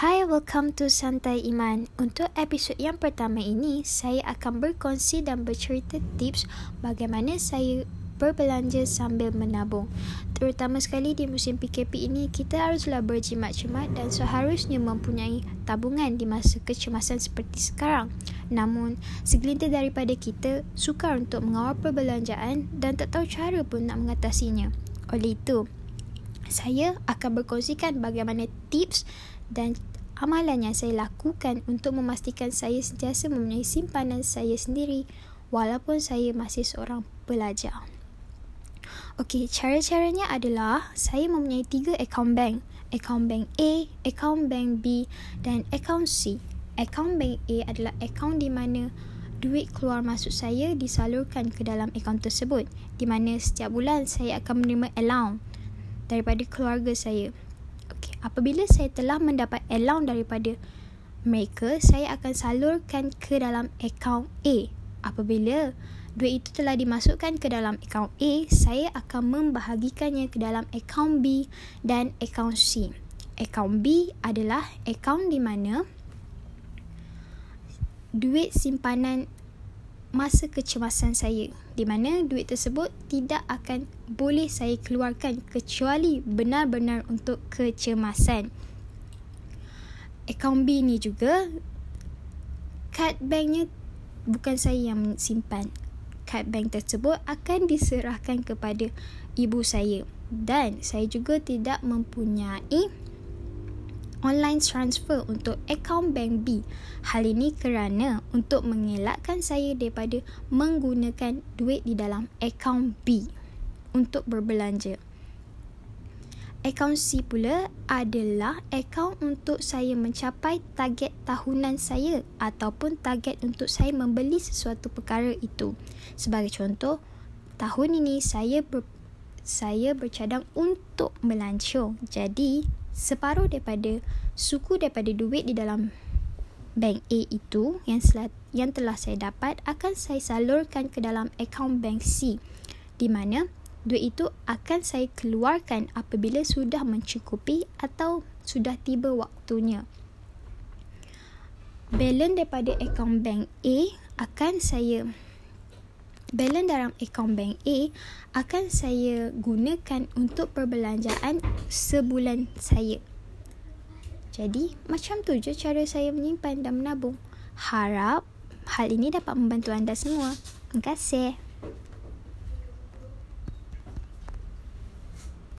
Hai, welcome to Santai Iman. Untuk episod yang pertama ini, saya akan berkongsi dan bercerita tips bagaimana saya berbelanja sambil menabung. Terutama sekali di musim PKP ini, kita haruslah berjimat-jimat dan seharusnya mempunyai tabungan di masa kecemasan seperti sekarang. Namun, segelintir daripada kita sukar untuk mengawal perbelanjaan dan tak tahu cara pun nak mengatasinya. Oleh itu, saya akan berkongsikan bagaimana tips dan amalan yang saya lakukan untuk memastikan saya sentiasa mempunyai simpanan saya sendiri walaupun saya masih seorang pelajar. Okey, cara-caranya adalah saya mempunyai tiga akaun bank. Akaun bank A, akaun bank B dan akaun C. Akaun bank A adalah akaun di mana duit keluar masuk saya disalurkan ke dalam akaun tersebut di mana setiap bulan saya akan menerima allowance daripada keluarga saya. Okay. Apabila saya telah mendapat allowance daripada mereka, saya akan salurkan ke dalam akaun A. Apabila duit itu telah dimasukkan ke dalam akaun A, saya akan membahagikannya ke dalam akaun B dan akaun C. Akaun B adalah akaun di mana duit simpanan masa kecemasan saya di mana duit tersebut tidak akan boleh saya keluarkan kecuali benar-benar untuk kecemasan. Akaun B ni juga kad banknya bukan saya yang simpan. Kad bank tersebut akan diserahkan kepada ibu saya dan saya juga tidak mempunyai online transfer untuk akaun bank B. Hal ini kerana untuk mengelakkan saya daripada menggunakan duit di dalam akaun B untuk berbelanja. Akaun C pula adalah akaun untuk saya mencapai target tahunan saya ataupun target untuk saya membeli sesuatu perkara itu. Sebagai contoh, tahun ini saya ber, saya bercadang untuk melancong. Jadi, separuh daripada suku daripada duit di dalam bank A itu yang selat, yang telah saya dapat akan saya salurkan ke dalam akaun bank C di mana duit itu akan saya keluarkan apabila sudah mencukupi atau sudah tiba waktunya. Balance daripada akaun bank A akan saya balance dalam akaun bank A akan saya gunakan untuk perbelanjaan sebulan saya. Jadi, macam tu je cara saya menyimpan dan menabung. Harap hal ini dapat membantu anda semua. Terima kasih.